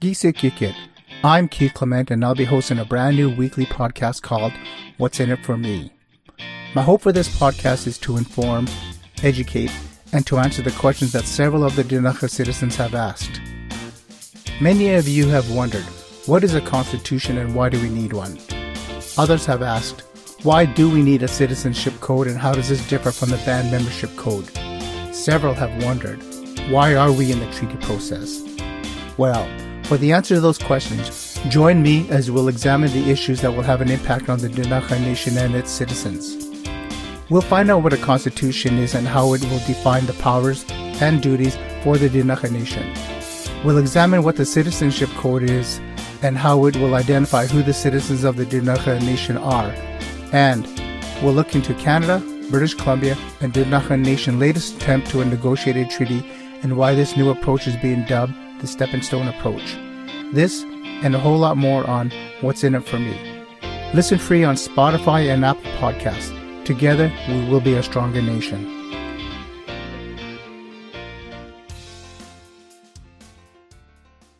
Gisik I'm Keith Clement, and I'll be hosting a brand new weekly podcast called What's in It for Me. My hope for this podcast is to inform, educate, and to answer the questions that several of the Dinakha citizens have asked. Many of you have wondered, what is a constitution and why do we need one? Others have asked, why do we need a citizenship code and how does this differ from the band membership code? Several have wondered, why are we in the treaty process? Well, for the answer to those questions, join me as we'll examine the issues that will have an impact on the Dinakha Nation and its citizens. We'll find out what a constitution is and how it will define the powers and duties for the Dinakha Nation. We'll examine what the citizenship code is and how it will identify who the citizens of the Dinakha Nation are and we'll look into Canada, British Columbia, and Dinakha Nation latest attempt to a negotiated treaty and why this new approach is being dubbed the stepping stone approach. This and a whole lot more on What's in It for Me. Listen free on Spotify and Apple Podcasts. Together, we will be a stronger nation.